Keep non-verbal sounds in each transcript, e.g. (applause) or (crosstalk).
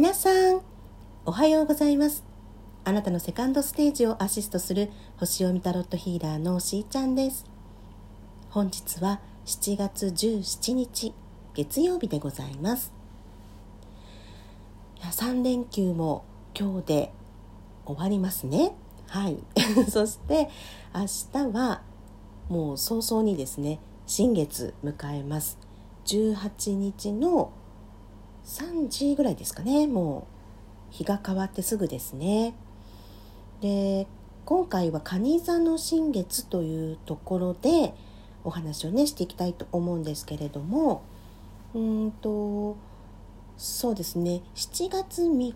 皆さんおはようございます。あなたのセカンドステージをアシストする星読みタロットヒーラーのしーちゃんです。本日は7月17日月曜日でございます。いや3連休も今日で終わりますね。はい。(laughs) そして明日はもう早々にですね新月迎えます。18日の3時ぐらいですかね。もう日が変わってすぐですね。で今回は蟹座の新月というところでお話をねしていきたいと思うんですけれどもうんとそうですね。7月3日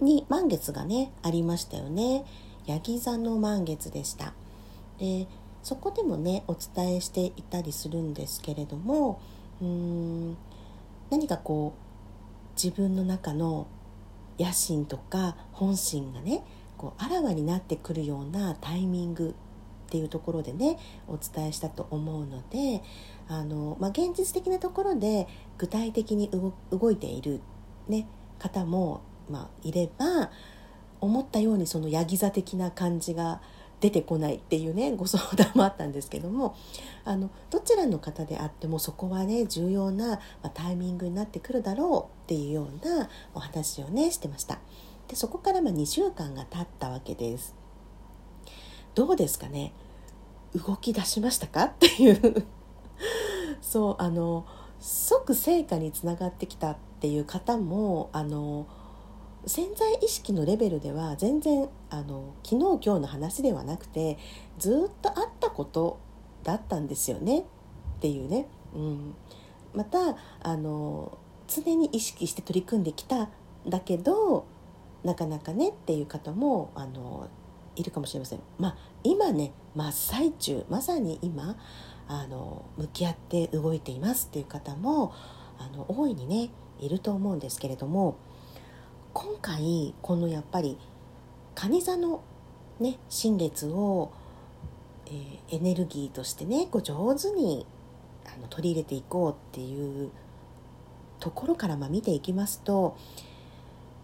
に満月がねありましたよね。ヤギ座の満月でした。でそこでもねお伝えしていたりするんですけれどもうーん何かこう自分の中の野心とか本心がねこうあらわになってくるようなタイミングっていうところでねお伝えしたと思うのであの、まあ、現実的なところで具体的に動いている、ね、方も、まあ、いれば思ったようにそのヤギ座的な感じが出てこないっていうねご相談もあったんですけどもあのどちらの方であってもそこはね重要な、ま、タイミングになってくるだろうっていうようなお話をねしてました。でそこからま2週間が経ったわけです。どうですかね？動き出しましたか？っていう。そうあの即成果につながってきたっていう方もあの潜在意識のレベルでは全然あの昨日今日の話ではなくてずっとあったことだったんですよね。っていうね、うん、またあの常に意識して取り組んできたんだけどなかなかねっていう方もあのいるかもしれません。まあ、今ね真っ最中まさに今あの向き合って動いていますっていう方もあの大いにねいると思うんですけれども今回このやっぱり蟹座のね新月を、えー、エネルギーとしてねこう上手にあの取り入れていこうっていうところからま見ていきますと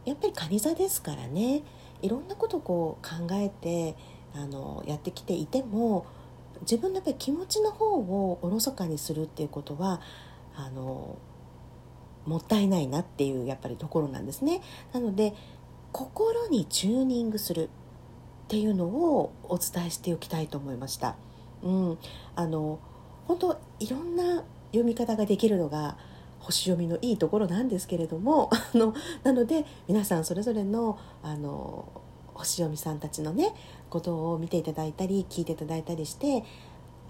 やっぱり蟹座ですからねいろんなことこう考えてあのやってきていても自分のやっぱり気持ちの方をおろそかにするっていうことはあのもったいないなっていうやっぱりところなんですね。なので心にチューニングするっていうのをお伝えしておきたいと思いました。うん、あの本当いろんな読み方ができるのが星読みのいいところなんですけれども (laughs) あのなので皆さんそれぞれのあの星読みさんたちのねことを見ていただいたり聞いていただいたりして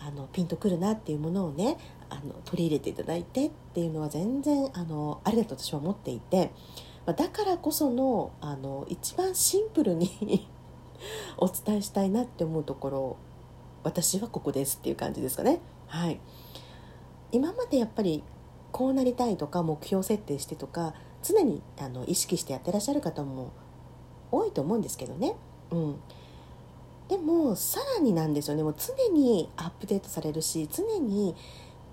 あのピンとくるなっていうものをねあの取り入れていただいてっていうのは全然あのありがと私は思っていて、まだからこそのあの一番シンプルに (laughs) お伝えしたいなって思うところ私はここですっていう感じですかね。はい、今までやっぱりこうなりたいとか目標設定してとか常にあの意識してやってらっしゃる方も多いと思うんですけどね。うん、でもさらになんですよねもう常にアップデートされるし常に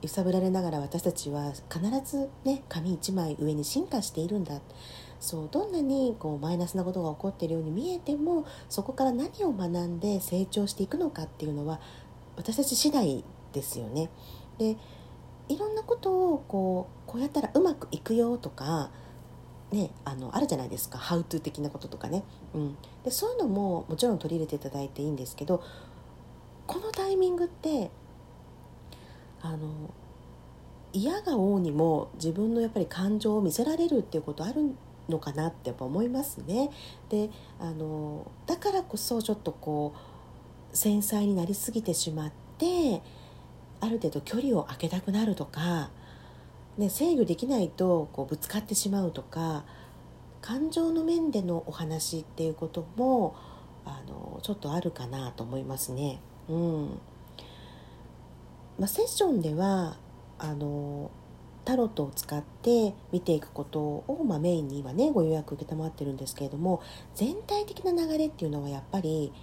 揺さぶられながら私たちは必ずね紙一枚上に進化しているんだそうどんなにこうマイナスなことが起こっているように見えてもそこから何を学んで成長していくのかっていうのは私たち次第ですよね。でいろんなことをこうこうやったらうまくいくよとかね、あのあるじゃないですか。ハウトゥー的なこととかね、うん、でそういうのももちろん取り入れていただいていいんですけどこのタイミングってあの嫌が王にも自分のやっぱり感情を見せられるっていうことあるのかなってやっぱ思いますね。であのだからこそちょっとこう繊細になりすぎてしまってある程度距離を空けたくなるとかね、制御できないとこうぶつかってしまうとか感情の面でのお話っていうこともあのちょっとあるかなと思いますね。うんまあ、セッションではあのタロットを使って見ていくことを、まあ、メインに今ねご予約承ってるんですけれども全体的な流れっていうのはやっぱり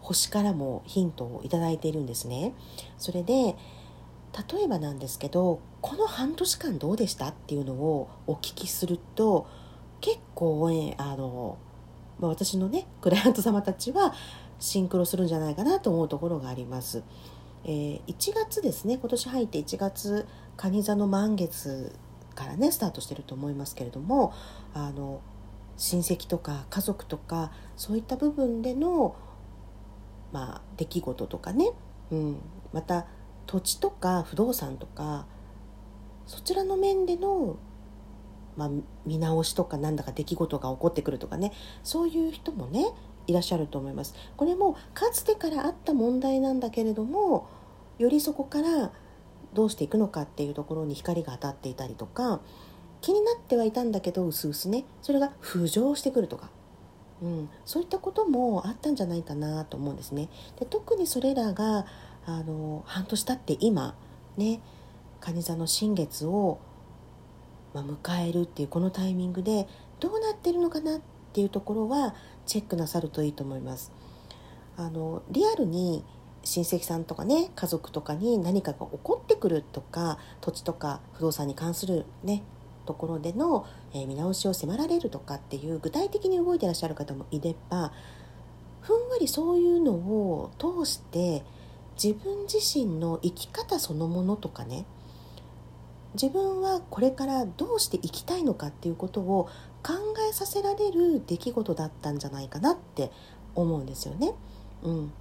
星からもヒントを頂いているんですね。それで例えばなんですけどこの半年間どうでしたっていうのをお聞きすると結構ねあの、ま、私のねクライアント様たちはシンクロするんじゃないかなと思うところがあります。えー、1月ですね今年入って1月蟹座の満月からねスタートしてると思いますけれどもあの親戚とか家族とかそういった部分での、まあ、出来事とかね、うん、また土地とか不動産とかそちらの面での、まあ、見直しとかなんだか出来事が起こってくるとかねそういう人もねいらっしゃると思います。これもかつてからあった問題なんだけれどもよりそこからどうしていくのかっていうところに光が当たっていたりとか気になってはいたんだけどうすうすねそれが浮上してくるとか、うん、そういったこともあったんじゃないかなと思うんですね。で特にそれらがあの半年経って今ね蟹座の新月を、まあ、迎えるっていうこのタイミングでどうなってるのかなっていうところはチェックなさるといいと思います。あのリアルに親戚さんとかね家族とかに何かが起こってくるとか土地とか不動産に関するねところでの、えー、見直しを迫られるとかっていう具体的に動いてらっしゃる方もいればふんわりそういうのを通して自分自身の生き方そのものとかね自分はこれからどうして生きたいのかっていうことを考えさせられる出来事だったんじゃないかなって思うんですよね。うん、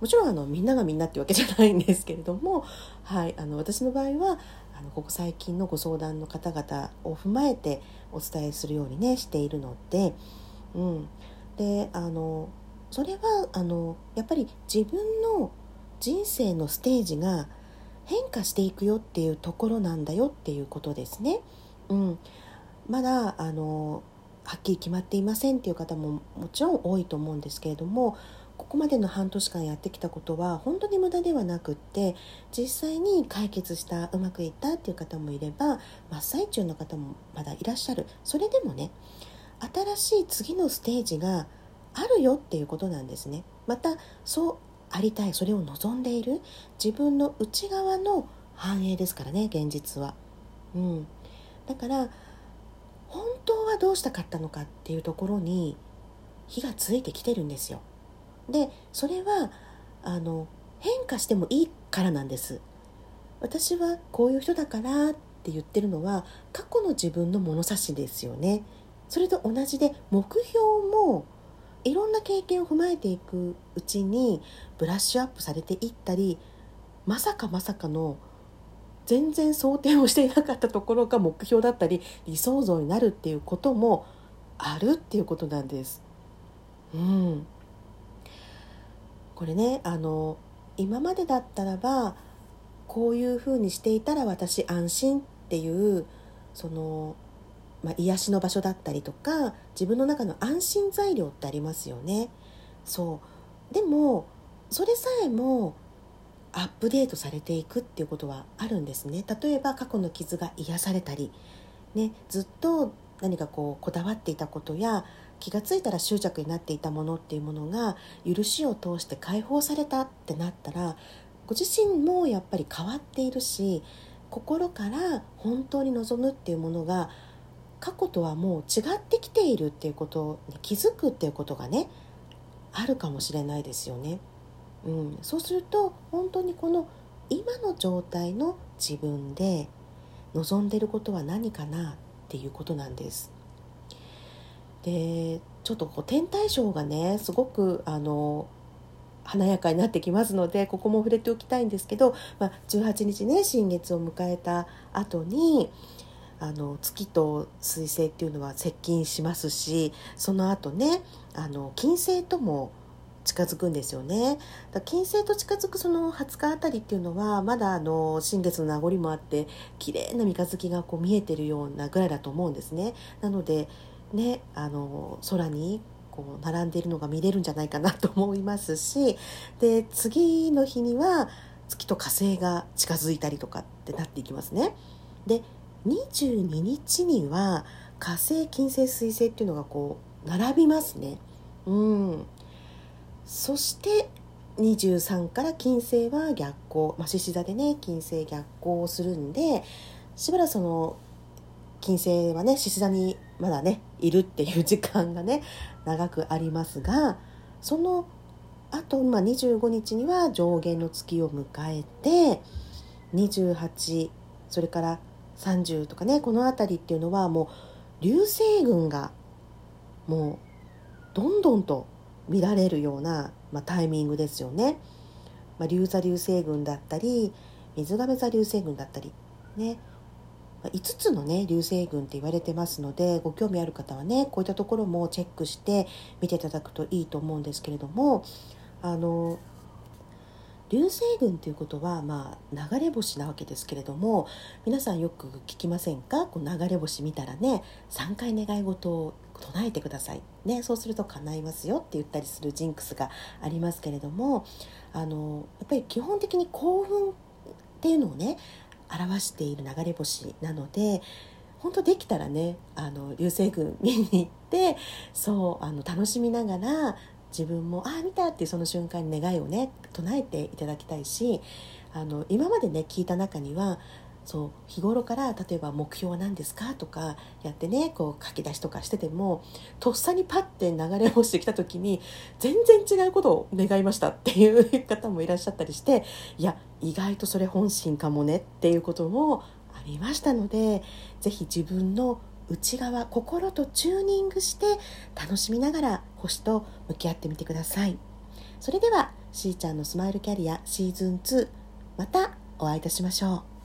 もちろんあのみんながみんなっていうわけじゃないんですけれども、(laughs) はい、あの私の場合はあのここ最近のご相談の方々を踏まえてお伝えするようにねしているので、うん、であのそれはあのやっぱり自分の人生のステージが変化していくよっていうところなんだよっていうことですね。うん、まだあのはっきり決まっていませんっていう方ももちろん多いと思うんですけれどもここまでの半年間やってきたことは本当に無駄ではなくって実際に解決したうまくいったっていう方もいれば真っ最中の方もまだいらっしゃる。それでもね新しい次のステージがあるよっていうことなんですね。またそうありたいそれを望んでいる自分の内側の繁栄ですからね現実は。うん。だから本当はどうしたかったのかっていうところに火がついてきてるんですよ。でそれはあの変化してもいいからなんです。私はこういう人だからって言ってるのは過去の自分の物差しですよね。それと同じで目標もいろんな経験を踏まえていくうちにブラッシュアップされていったりまさかまさかの全然想定をしていなかったところが目標だったり理想像になるっていうこともあるっていうことなんです。うん、これねあの今までだったらばこういうふうにしていたら私安心っていうその、まあ、癒しの場所だったりとか自分の中の安心材料ってありますよね。そうでもそれさえもアップデートされていくっていうことはあるんですね例えば過去の傷が癒されたり、ね、ずっと何かこうこだわっていたことや気が付いたら執着になっていたものっていうものが許しを通して解放されたってなったらご自身もやっぱり変わっているし心から本当に望むっていうものが過去とはもう違ってきているっていうことに気づくっていうことがねあるかもしれないですよね。うん、そうすると本当にこの今の状態の自分で望んでることは何かなっていうことなんです。でちょっとこう天体ショーがねすごくあの華やかになってきますのでここも触れておきたいんですけど、まあ、18日ね新月を迎えた後にあの月と水星っていうのは接近しますしその後ねあの金星とも近づくんですよね。だ金星と近づくその20日あたりっていうのはまだあの新月の名残もあって綺麗な三日月がこう見えてるようなぐらいだと思うんですね。なのでねあの空にこう並んでいるのが見れるんじゃないかなと思いますしで次の日には月と火星が近づいたりとかってなっていきますね。で22日には火星金星水星っていうのがこう並びますね。うんそして23から金星は逆行、まあ、獅子座でね金星逆行をするんでしばらくその金星はね獅子座にまだねいるっていう時間がね長くありますがそのあと、まあ、25日には上限の月を迎えて28それから30とかねこの辺りっていうのはもう流星群がもうどんどんと見られるような、まあ、タイミングですよね。まあ、流座流星群だったり水亀座流星群だったりね5つのね流星群って言われてますのでご興味ある方はねこういったところもチェックして見ていただくといいと思うんですけれどもあの流星群っていうことは、まあ、流れ星なわけですけれども皆さんよく聞きませんか？こう流れ星見たらね3回願い事を唱えてください、ね、そうすると叶いますよって言ったりするジンクスがありますけれどもあのやっぱり基本的に幸運っていうのをね表している流れ星なので本当できたらねあの流星群見に行ってそうあの楽しみながら自分もああ見たっていうその瞬間に願いをね唱えていただきたいしあの今までね聞いた中にはそう日頃から例えば目標は何ですか？とかやってねこう書き出しとかしててもとっさにパッて流れ星してきた時に全然違うことを願いましたっていう方もいらっしゃったりしていや意外とそれ本心かもねっていうこともありましたので是非自分の内側心とチューニングして楽しみながら星と向き合ってみてください。それではしーちゃんのスマイルキャリアシーズン2またお会いいたしましょう。